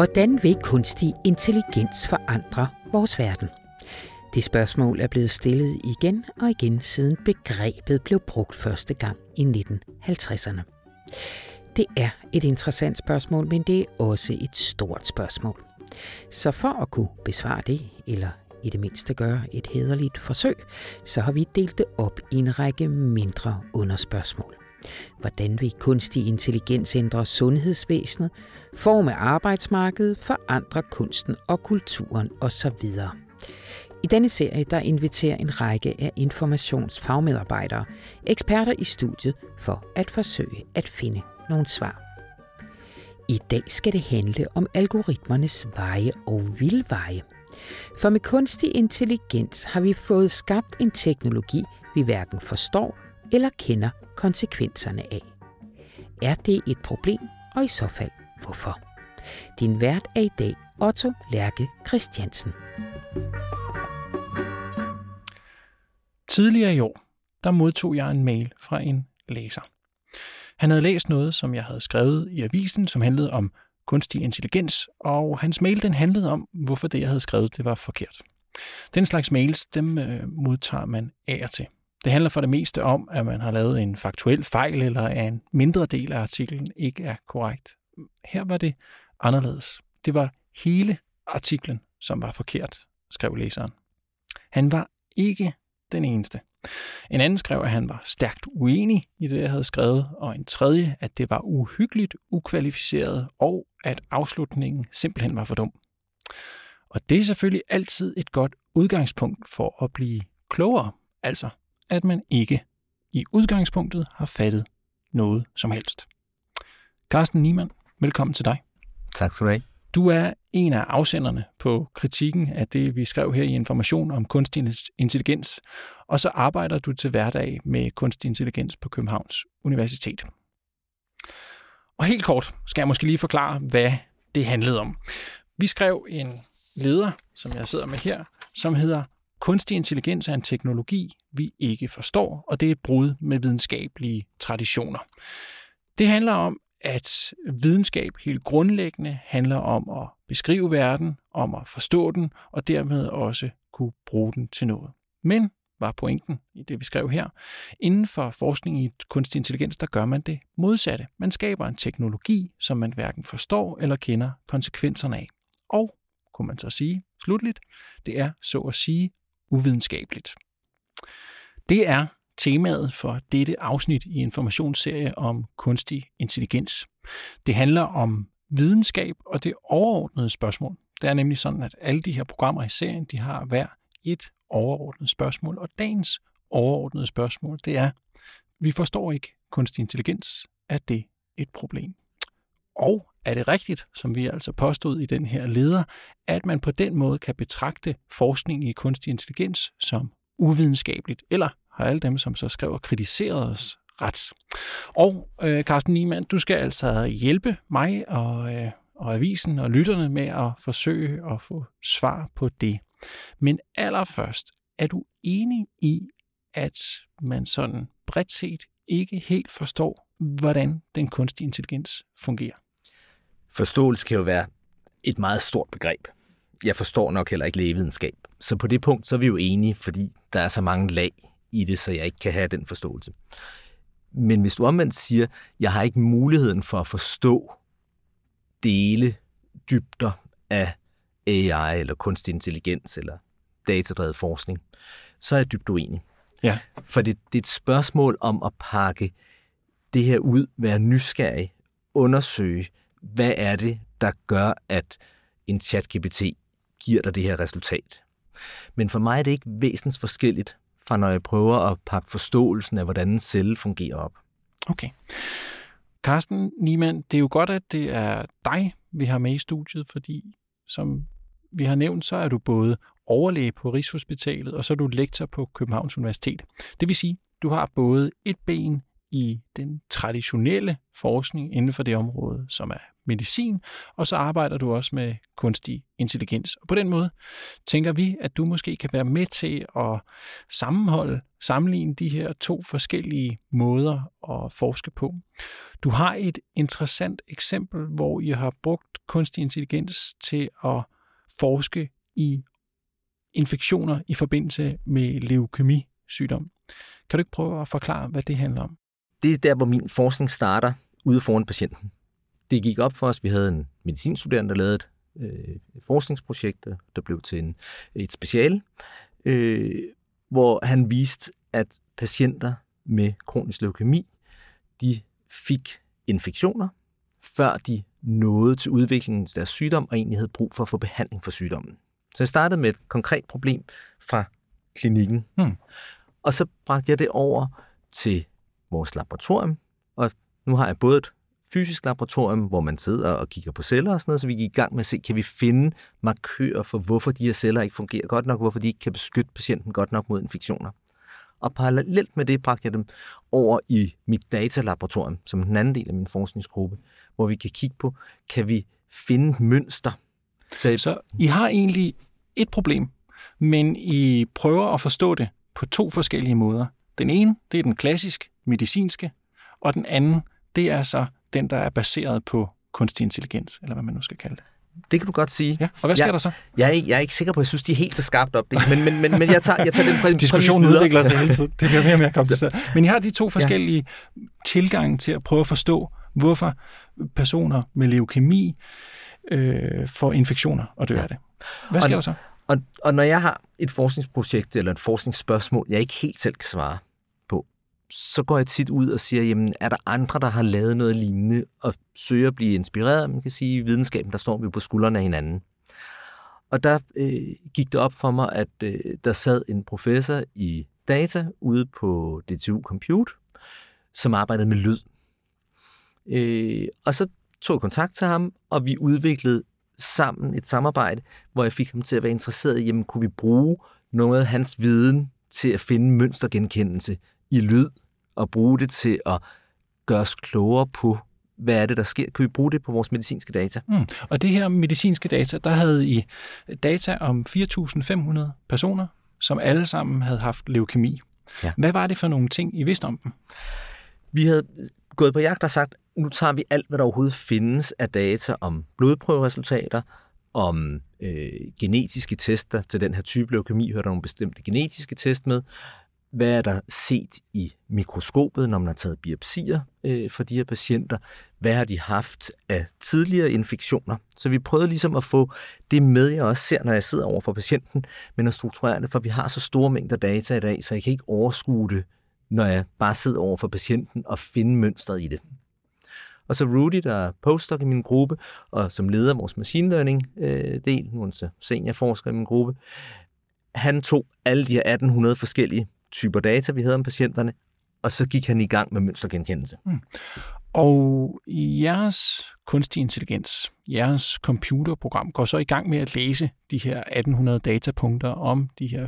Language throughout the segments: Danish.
Hvordan vil kunstig intelligens forandre vores verden? Det spørgsmål er blevet stillet igen og igen siden begrebet blev brugt første gang i 1950'erne. Det er et interessant spørgsmål, men det er også et stort spørgsmål. Så for at kunne besvare det, eller i det mindste gøre et hederligt forsøg, så har vi delt det op i en række mindre underspørgsmål. Hvordan vil kunstig intelligens ændre sundhedsvæsenet, forme arbejdsmarkedet, forandre kunsten og kulturen osv.? I denne serie der inviterer en række af informationsfagmedarbejdere, eksperter i studiet, for at forsøge at finde nogle svar. I dag skal det handle om algoritmernes veje og vildveje. For med kunstig intelligens har vi fået skabt en teknologi, vi hverken forstår eller kender konsekvenserne af. Er det et problem, og i så fald hvorfor? Din vært er i dag Otto Lærke Christiansen. Tidligere i år, der modtog jeg en mail fra en læser. Han havde læst noget, som jeg havde skrevet i avisen, som handlede om kunstig intelligens, og hans mail den handlede om, hvorfor det, jeg havde skrevet, det var forkert. Den slags mails, dem øh, modtager man af og til. Det handler for det meste om, at man har lavet en faktuel fejl, eller at en mindre del af artiklen ikke er korrekt. Her var det anderledes. Det var hele artiklen, som var forkert, skrev læseren. Han var ikke den eneste. En anden skrev, at han var stærkt uenig i det, jeg havde skrevet, og en tredje, at det var uhyggeligt, ukvalificeret, og at afslutningen simpelthen var for dum. Og det er selvfølgelig altid et godt udgangspunkt for at blive klogere, altså at man ikke i udgangspunktet har fattet noget som helst. Carsten Niemann, velkommen til dig. Tak skal du have. Du er en af afsenderne på kritikken af det, vi skrev her i Information om kunstig intelligens, og så arbejder du til hverdag med kunstig intelligens på Københavns Universitet. Og helt kort skal jeg måske lige forklare, hvad det handlede om. Vi skrev en leder, som jeg sidder med her, som hedder Kunstig intelligens er en teknologi, vi ikke forstår, og det er et brud med videnskabelige traditioner. Det handler om, at videnskab helt grundlæggende handler om at beskrive verden, om at forstå den, og dermed også kunne bruge den til noget. Men, var pointen i det, vi skrev her, inden for forskning i kunstig intelligens, der gør man det modsatte. Man skaber en teknologi, som man hverken forstår eller kender konsekvenserne af. Og, kunne man så sige, slutligt, det er så at sige uvidenskabeligt. Det er temaet for dette afsnit i informationsserie om kunstig intelligens. Det handler om videnskab og det overordnede spørgsmål. Det er nemlig sådan, at alle de her programmer i serien, de har hver et overordnet spørgsmål, og dagens overordnede spørgsmål, det er, vi forstår ikke kunstig intelligens. Er det et problem? Og er det rigtigt, som vi altså påstod i den her leder, at man på den måde kan betragte forskning i kunstig intelligens som uvidenskabeligt, eller har alle dem, som så skrev og kritiserede os, ret. Og øh, Carsten Niemann, du skal altså hjælpe mig og, øh, og avisen og lytterne med at forsøge at få svar på det. Men allerførst, er du enig i, at man sådan bredt set ikke helt forstår, hvordan den kunstige intelligens fungerer? Forståelse kan jo være et meget stort begreb. Jeg forstår nok heller ikke lægevidenskab. Så på det punkt så er vi jo enige, fordi der er så mange lag i det, så jeg ikke kan have den forståelse. Men hvis du omvendt siger, jeg har ikke muligheden for at forstå dele, dybder af AI eller kunstig intelligens eller datadrevet forskning, så er jeg dybt uenig. Ja. For det, det er et spørgsmål om at pakke det her ud, være nysgerrig, undersøge, hvad er det, der gør, at en chat-GPT giver dig det her resultat. Men for mig er det ikke væsens forskelligt fra når jeg prøver at pakke forståelsen af, hvordan en celle fungerer op. Okay. Carsten Niemann, det er jo godt, at det er dig, vi har med i studiet, fordi som vi har nævnt, så er du både overlæge på Rigshospitalet, og så er du lektor på Københavns Universitet. Det vil sige, du har både et ben i den traditionelle forskning inden for det område, som er medicin, og så arbejder du også med kunstig intelligens. Og på den måde tænker vi, at du måske kan være med til at sammenholde, sammenligne de her to forskellige måder at forske på. Du har et interessant eksempel, hvor I har brugt kunstig intelligens til at forske i infektioner i forbindelse med leukemi-sygdom. Kan du ikke prøve at forklare, hvad det handler om? Det er der, hvor min forskning starter ude foran patienten. Det gik op for os, vi havde en medicinstuderende, der lavede et øh, forskningsprojekt, der blev til en, et special, øh, hvor han viste, at patienter med kronisk leukemi, de fik infektioner, før de nåede til udviklingen af deres sygdom og egentlig havde brug for at få behandling for sygdommen. Så jeg startede med et konkret problem fra klinikken. Hmm. Og så bragte jeg det over til vores laboratorium, og nu har jeg både et fysisk laboratorium, hvor man sidder og kigger på celler og sådan noget, så vi gik i gang med at se, kan vi finde markører for, hvorfor de her celler ikke fungerer godt nok, hvorfor de ikke kan beskytte patienten godt nok mod infektioner. Og parallelt med det bragte jeg dem over i mit datalaboratorium, som den anden del af min forskningsgruppe, hvor vi kan kigge på, kan vi finde mønster. Så, så I har egentlig et problem, men I prøver at forstå det på to forskellige måder. Den ene, det er den klassisk medicinske, og den anden, det er så den, der er baseret på kunstig intelligens, eller hvad man nu skal kalde det. Det kan du godt sige. Ja, og hvad sker jeg, der så? Jeg er, ikke, jeg er ikke sikker på, at jeg synes, de er helt så skarpt op. Men, men, men, men jeg, tager, jeg tager den præmis Diskussionen udvikler sig hele tiden. Det bliver mere og mere kompliceret. Men I har de to forskellige ja. tilgange til at prøve at forstå, hvorfor personer med leukemi øh, får infektioner og dør ja. af det. Hvad sker og, der så? Og, og når jeg har et forskningsprojekt eller et forskningsspørgsmål, jeg ikke helt selv kan svare så går jeg tit ud og siger, jamen er der andre, der har lavet noget lignende, og søger at blive inspireret, man kan sige, i videnskaben, der står vi på skuldrene af hinanden. Og der øh, gik det op for mig, at øh, der sad en professor i data ude på DTU Compute, som arbejdede med lyd. Øh, og så tog jeg kontakt til ham, og vi udviklede sammen et samarbejde, hvor jeg fik ham til at være interesseret i, jamen kunne vi bruge noget af hans viden til at finde mønstergenkendelse i lyd, og bruge det til at gøre os klogere på, hvad er det, der sker? Kan vi bruge det på vores medicinske data? Mm. Og det her medicinske data, der havde I data om 4.500 personer, som alle sammen havde haft leukemi. Ja. Hvad var det for nogle ting, I vidste om dem? Vi havde gået på jagt og sagt, nu tager vi alt, hvad der overhovedet findes af data om blodprøveresultater, om øh, genetiske tester til den her type leukemi, hører der nogle bestemte genetiske test med. Hvad er der set i mikroskopet, når man har taget biopsier øh, for de her patienter? Hvad har de haft af tidligere infektioner? Så vi prøvede ligesom at få det med, jeg også ser, når jeg sidder over for patienten, men at strukturere det, for vi har så store mængder data i dag, så jeg kan ikke overskue det, når jeg bare sidder over for patienten og finde mønstret i det. Og så Rudy, der er postdoc i min gruppe, og som leder vores machine learning-del, øh, nu er seniorforsker i min gruppe, han tog alle de her 1800 forskellige typer data, vi havde om patienterne, og så gik han i gang med mønstergenkendelse. Mm. Og jeres kunstig intelligens, jeres computerprogram, går så i gang med at læse de her 1800 datapunkter om de her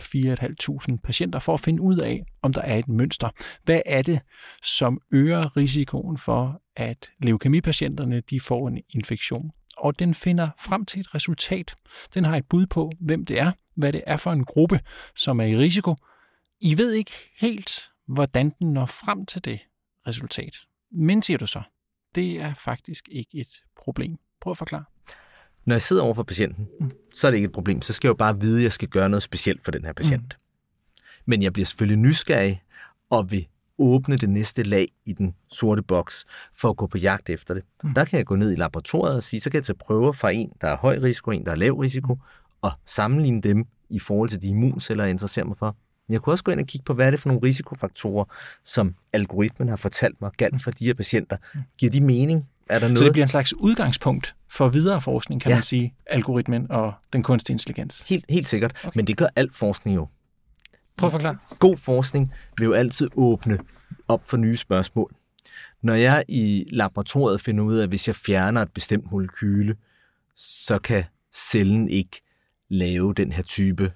4.500 patienter for at finde ud af, om der er et mønster. Hvad er det, som øger risikoen for, at leukemipatienterne de får en infektion? Og den finder frem til et resultat. Den har et bud på, hvem det er, hvad det er for en gruppe, som er i risiko. I ved ikke helt, hvordan den når frem til det resultat. Men siger du så, det er faktisk ikke et problem. Prøv at forklare. Når jeg sidder over for patienten, mm. så er det ikke et problem. Så skal jeg jo bare vide, at jeg skal gøre noget specielt for den her patient. Mm. Men jeg bliver selvfølgelig nysgerrig og vil åbne det næste lag i den sorte boks for at gå på jagt efter det. Mm. Der kan jeg gå ned i laboratoriet og sige, så kan jeg tage prøver fra en, der er høj risiko, en, der er lav risiko, og sammenligne dem i forhold til de immunceller, jeg interesserer mig for. Men jeg kunne også gå ind og kigge på, hvad er det for nogle risikofaktorer, som algoritmen har fortalt mig galt for de her patienter. Giver de mening? Er der noget? Så det bliver en slags udgangspunkt for videre forskning, kan ja. man sige, algoritmen og den kunstige intelligens? Helt, helt sikkert, okay. men det gør al forskning jo. Prøv at forklare. God forskning vil jo altid åbne op for nye spørgsmål. Når jeg i laboratoriet finder ud af, at hvis jeg fjerner et bestemt molekyle, så kan cellen ikke lave den her type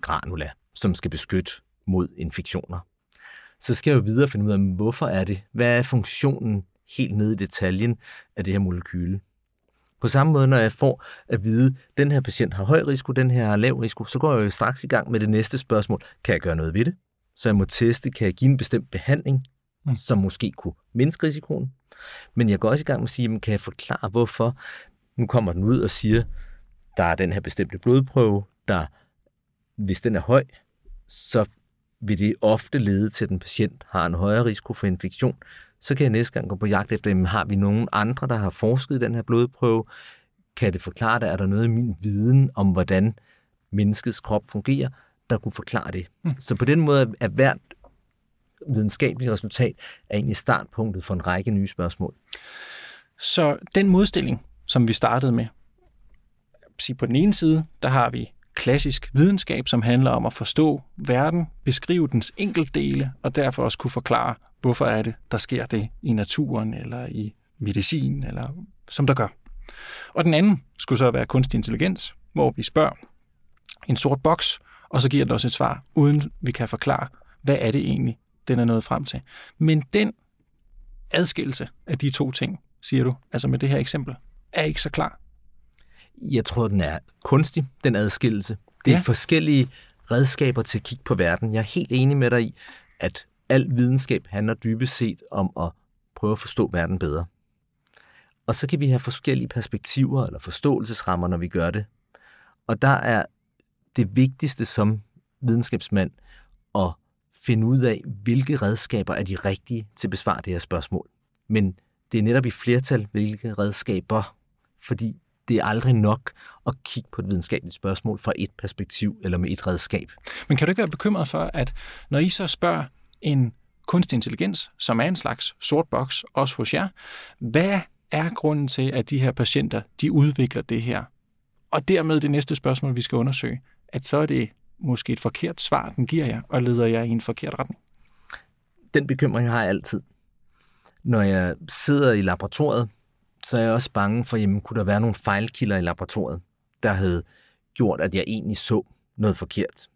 granula som skal beskytte mod infektioner. Så skal jeg jo videre finde ud af, hvorfor er det? Hvad er funktionen helt nede i detaljen af det her molekyle? På samme måde, når jeg får at vide, at den her patient har høj risiko, den her har lav risiko, så går jeg jo straks i gang med det næste spørgsmål. Kan jeg gøre noget ved det? Så jeg må teste, kan jeg give en bestemt behandling, mm. som måske kunne mindske risikoen? Men jeg går også i gang med at sige, kan jeg forklare, hvorfor? Nu kommer den ud og siger, der er den her bestemte blodprøve, der, hvis den er høj, så vil det ofte lede til, at den patient har en højere risiko for infektion. Så kan jeg næste gang gå på jagt efter, jamen, har vi nogen andre, der har forsket i den her blodprøve? Kan det forklare det? Er der noget i min viden om, hvordan menneskets krop fungerer, der kunne forklare det? Mm. Så på den måde er hvert videnskabelige resultat er egentlig startpunktet for en række nye spørgsmål. Så den modstilling, som vi startede med, på den ene side, der har vi klassisk videnskab, som handler om at forstå verden, beskrive dens enkeltdele, og derfor også kunne forklare, hvorfor er det, der sker det i naturen, eller i medicin, eller som der gør. Og den anden skulle så være kunstig intelligens, hvor vi spørger en sort boks, og så giver den os et svar, uden vi kan forklare, hvad er det egentlig, den er nået frem til. Men den adskillelse af de to ting, siger du, altså med det her eksempel, er ikke så klar. Jeg tror, den er kunstig, den adskillelse. Det er ja. forskellige redskaber til at kigge på verden. Jeg er helt enig med dig i, at al videnskab handler dybest set om at prøve at forstå verden bedre. Og så kan vi have forskellige perspektiver eller forståelsesrammer, når vi gør det. Og der er det vigtigste som videnskabsmand at finde ud af, hvilke redskaber er de rigtige til at besvare det her spørgsmål. Men det er netop i flertal, hvilke redskaber, fordi det er aldrig nok at kigge på et videnskabeligt spørgsmål fra et perspektiv eller med et redskab. Men kan du ikke være bekymret for, at når I så spørger en kunstig intelligens, som er en slags sort boks, også hos jer, hvad er grunden til, at de her patienter, de udvikler det her? Og dermed det næste spørgsmål, vi skal undersøge, at så er det måske et forkert svar, den giver jer, og leder jer i en forkert retning? Den bekymring har jeg altid. Når jeg sidder i laboratoriet, så er jeg også bange for, jamen, kunne der være nogle fejlkilder i laboratoriet, der havde gjort, at jeg egentlig så noget forkert.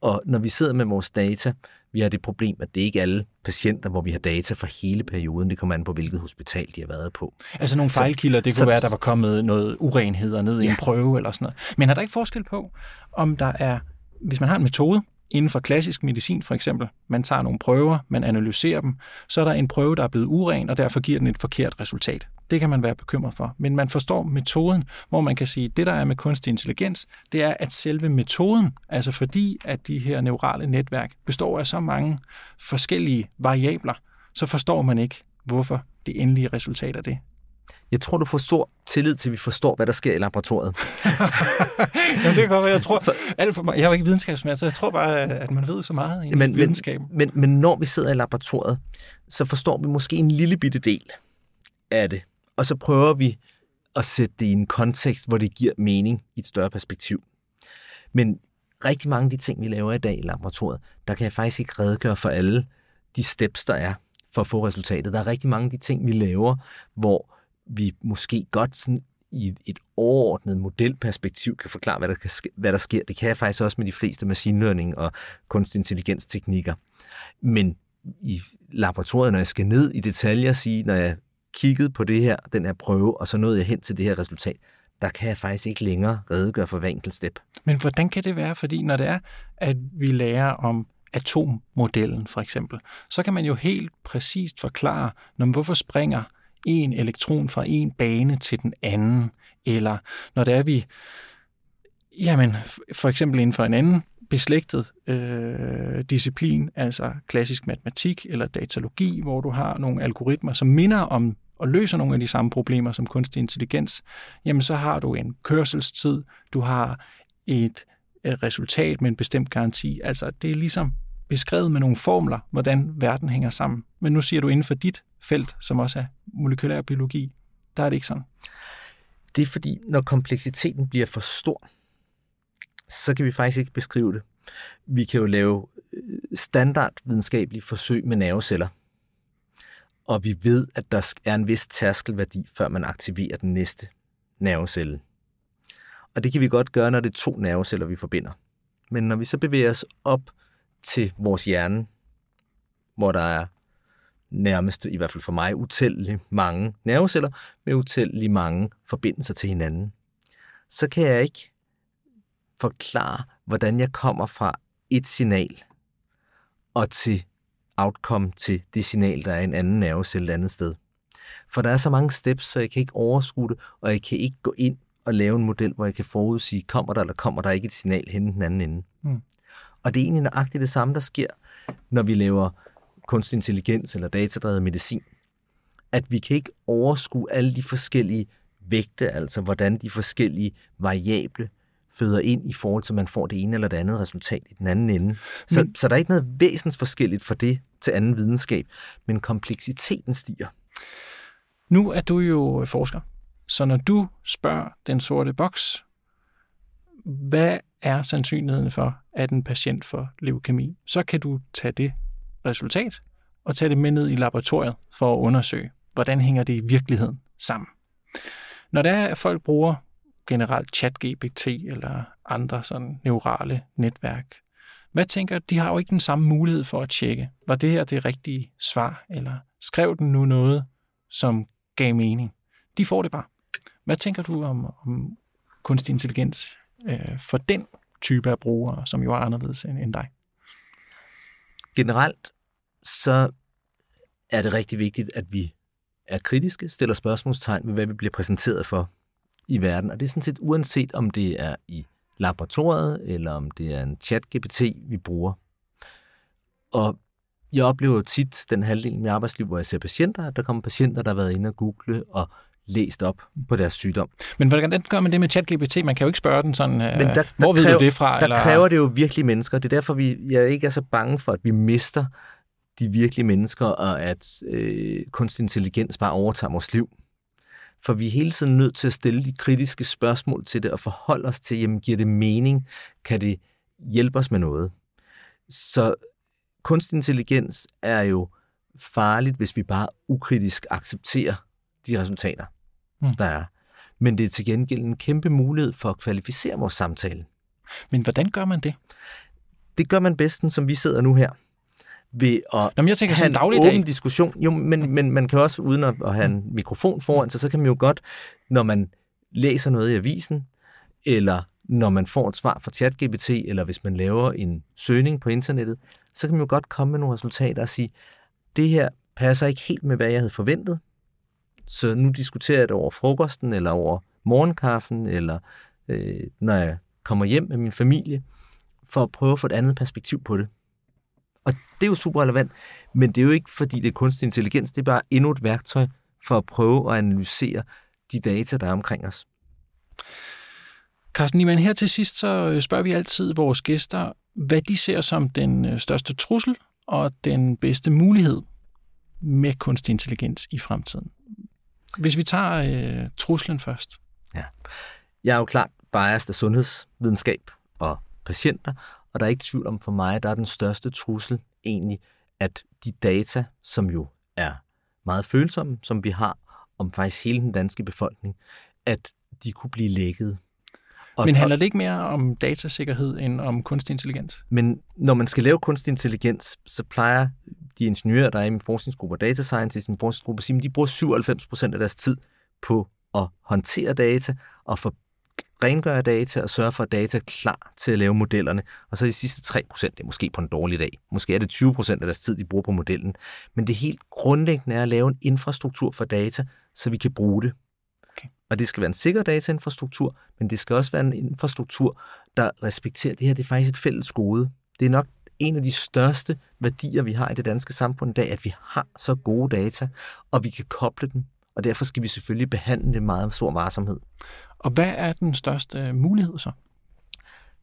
Og når vi sidder med vores data, vi har det problem, at det ikke er alle patienter, hvor vi har data for hele perioden. Det kommer an på, hvilket hospital de har været på. Altså nogle fejlkilder, det kunne så, være, der var kommet noget urenheder ned ja. i en prøve eller sådan noget. Men er der ikke forskel på, om der er hvis man har en metode, inden for klassisk medicin for eksempel, man tager nogle prøver, man analyserer dem, så er der en prøve, der er blevet uren, og derfor giver den et forkert resultat. Det kan man være bekymret for. Men man forstår metoden, hvor man kan sige, at det, der er med kunstig intelligens, det er, at selve metoden, altså fordi at de her neurale netværk består af så mange forskellige variabler, så forstår man ikke, hvorfor det endelige resultat er det. Jeg tror, du får stor tillid til, at vi forstår, hvad der sker i laboratoriet. Jamen, det kan godt Jeg tror, alt for mig, jeg er jo ikke videnskabsmand, så jeg tror bare, at man ved så meget i men, videnskab. Men, men, men når vi sidder i laboratoriet, så forstår vi måske en lille bitte del af det. Og så prøver vi at sætte det i en kontekst, hvor det giver mening i et større perspektiv. Men rigtig mange af de ting, vi laver i dag i laboratoriet, der kan jeg faktisk ikke redegøre for alle de steps, der er for at få resultatet. Der er rigtig mange af de ting, vi laver, hvor vi måske godt sådan i et overordnet modelperspektiv kan forklare, hvad der, kan ske, hvad der sker. Det kan jeg faktisk også med de fleste machine learning og kunstig intelligens teknikker. Men i laboratoriet, når jeg skal ned i detaljer og sige, når jeg kiggede på det her, den her prøve, og så nåede jeg hen til det her resultat, der kan jeg faktisk ikke længere redegøre for hver enkelt step. Men hvordan kan det være? Fordi når det er, at vi lærer om atommodellen for eksempel, så kan man jo helt præcist forklare, når, hvorfor springer en elektron fra en bane til den anden, eller når det er vi, jamen for eksempel inden for en anden beslægtet øh, disciplin, altså klassisk matematik eller datalogi, hvor du har nogle algoritmer, som minder om og løser nogle af de samme problemer som kunstig intelligens, jamen så har du en kørselstid, du har et resultat med en bestemt garanti. Altså det er ligesom beskrevet med nogle formler, hvordan verden hænger sammen. Men nu siger du inden for dit felt, som også er molekylær biologi, der er det ikke sådan. Det er fordi, når kompleksiteten bliver for stor, så kan vi faktisk ikke beskrive det. Vi kan jo lave øh, standardvidenskabelige forsøg med nerveceller. Og vi ved, at der er en vis tærskelværdi, før man aktiverer den næste nervecelle. Og det kan vi godt gøre, når det er to nerveceller, vi forbinder. Men når vi så bevæger os op til vores hjerne, hvor der er nærmest, i hvert fald for mig, utallige mange nerveceller med utallige mange forbindelser til hinanden, så kan jeg ikke forklare, hvordan jeg kommer fra et signal og til outcome til det signal, der er en anden nervecelle et andet sted. For der er så mange steps, så jeg kan ikke overskue det, og jeg kan ikke gå ind og lave en model, hvor jeg kan forudsige, kommer der eller kommer der ikke et signal hen den anden ende. Mm. Og det er egentlig nøjagtigt det samme, der sker, når vi laver kunstig intelligens eller datadrevet medicin. At vi kan ikke overskue alle de forskellige vægte, altså hvordan de forskellige variable føder ind i forhold til, at man får det ene eller det andet resultat i den anden ende. Så, men, så der er ikke noget væsensforskelligt for det til anden videnskab, men kompleksiteten stiger. Nu er du jo forsker, så når du spørger den sorte boks, hvad er sandsynligheden for, at en patient får leukemi, så kan du tage det resultat og tage det med ned i laboratoriet for at undersøge, hvordan hænger det i virkeligheden sammen. Når der er, at folk bruger generelt ChatGPT eller andre sådan neurale netværk, hvad tænker de har jo ikke den samme mulighed for at tjekke, var det her det rigtige svar, eller skrev den nu noget, som gav mening? De får det bare. Hvad tænker du om, om kunstig intelligens øh, for den type af brugere, som jo er anderledes end, end dig? Generelt så er det rigtig vigtigt, at vi er kritiske, stiller spørgsmålstegn ved, hvad vi bliver præsenteret for i verden. Og det er sådan set uanset, om det er i laboratoriet, eller om det er en chat-GPT, vi bruger. Og jeg oplever tit den halvdel af mit arbejdsliv, hvor jeg ser patienter, at der kommer patienter, der har været inde og google og læst op på deres sygdom. Men hvordan gør man det med ChatGPT? Man kan jo ikke spørge den sådan, øh, Men der, hvor der ved kræver, du det fra? Der eller? kræver det jo virkelig mennesker. Det er derfor, vi, jeg ikke er så bange for, at vi mister de virkelige mennesker, og at øh, kunstig intelligens bare overtager vores liv. For vi er hele tiden nødt til at stille de kritiske spørgsmål til det, og forholde os til, jamen giver det mening? Kan det hjælpe os med noget? Så kunstig intelligens er jo farligt, hvis vi bare ukritisk accepterer de resultater, mm. der er. Men det er til gengæld en kæmpe mulighed for at kvalificere vores samtale. Men hvordan gør man det? Det gør man bedst, som vi sidder nu her ved at Jamen, jeg tænker have en åben dag. diskussion. Jo, men, men man kan også, uden at, at have en mikrofon foran sig, så kan man jo godt, når man læser noget i avisen, eller når man får et svar fra ChatGPT, eller hvis man laver en søgning på internettet, så kan man jo godt komme med nogle resultater og sige, det her passer ikke helt med, hvad jeg havde forventet, så nu diskuterer jeg det over frokosten, eller over morgenkaffen, eller øh, når jeg kommer hjem med min familie, for at prøve at få et andet perspektiv på det. Og det er jo super relevant, men det er jo ikke, fordi det er kunstig intelligens, det er bare endnu et værktøj for at prøve at analysere de data, der er omkring os. Carsten Niemann, her til sidst så spørger vi altid vores gæster, hvad de ser som den øh, største trussel og den bedste mulighed med kunstig intelligens i fremtiden. Hvis vi tager øh, truslen først. Ja. Jeg er jo klart biased af sundhedsvidenskab og patienter, og der er ikke tvivl om for mig, der er den største trussel egentlig, at de data, som jo er meget følsomme, som vi har om faktisk hele den danske befolkning, at de kunne blive lækket. Og, men handler det ikke mere om datasikkerhed end om kunstig intelligens? Men når man skal lave kunstig intelligens, så plejer de ingeniører, der er i min forskningsgruppe, og data scientists i min forskningsgruppe, at sige, at de bruger 97 procent af deres tid på at håndtere data og for rengøre data og sørge for, at data er klar til at lave modellerne. Og så de sidste 3 procent, det er måske på en dårlig dag. Måske er det 20 procent af deres tid, de bruger på modellen. Men det helt grundlæggende er at lave en infrastruktur for data, så vi kan bruge det. Okay. Og det skal være en sikker datainfrastruktur, men det skal også være en infrastruktur, der respekterer det her. Det er faktisk et fælles gode. Det er nok en af de største værdier, vi har i det danske samfund i dag, at vi har så gode data, og vi kan koble dem. Og derfor skal vi selvfølgelig behandle det meget stor varsomhed. Og hvad er den største mulighed så?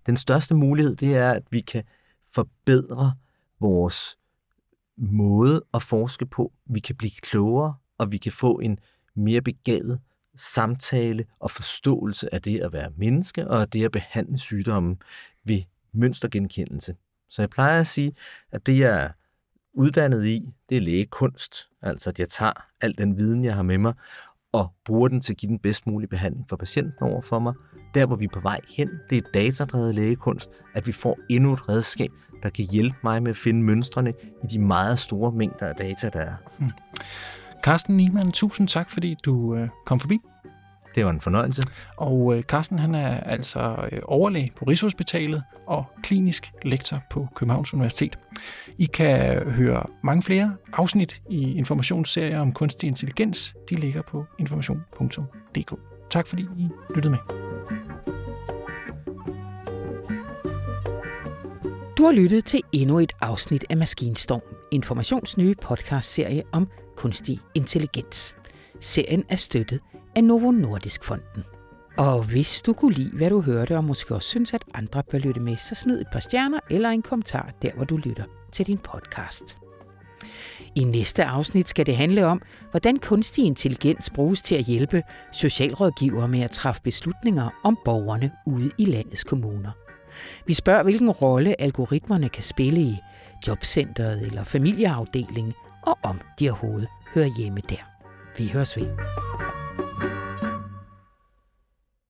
Den største mulighed, det er, at vi kan forbedre vores måde at forske på. Vi kan blive klogere, og vi kan få en mere begavet samtale og forståelse af det at være menneske, og af det at behandle sygdomme ved mønstergenkendelse. Så jeg plejer at sige, at det jeg er uddannet i, det er lægekunst. Altså at jeg tager al den viden, jeg har med mig, og bruger den til at give den bedst mulige behandling for patienten over for mig. Der, hvor vi er på vej hen, det er datadrevet lægekunst, at vi får endnu et redskab, der kan hjælpe mig med at finde mønstrene i de meget store mængder af data, der er. Hmm. Carsten Niemann, tusind tak, fordi du øh, kom forbi. Det var en fornøjelse. Og øh, Carsten han er altså øh, overlæge på Rigshospitalet og klinisk lektor på Københavns Universitet. I kan høre mange flere afsnit i informationsserier om kunstig intelligens. De ligger på information.dk. Tak fordi I lyttede med. Du har lyttet til endnu et afsnit af Maskinstorm, Informations nye podcastserie om kunstig intelligens. Serien er støttet af Novo Nordisk Fonden. Og hvis du kunne lide, hvad du hørte, og måske også synes, at andre bør lytte med, så smid et par stjerner eller en kommentar der, hvor du lytter til din podcast. I næste afsnit skal det handle om, hvordan kunstig intelligens bruges til at hjælpe socialrådgivere med at træffe beslutninger om borgerne ude i landets kommuner. Vi spørger, hvilken rolle algoritmerne kan spille i jobcentret eller familieafdelingen, og om de overhovedet hører hjemme der. Vi høres ved.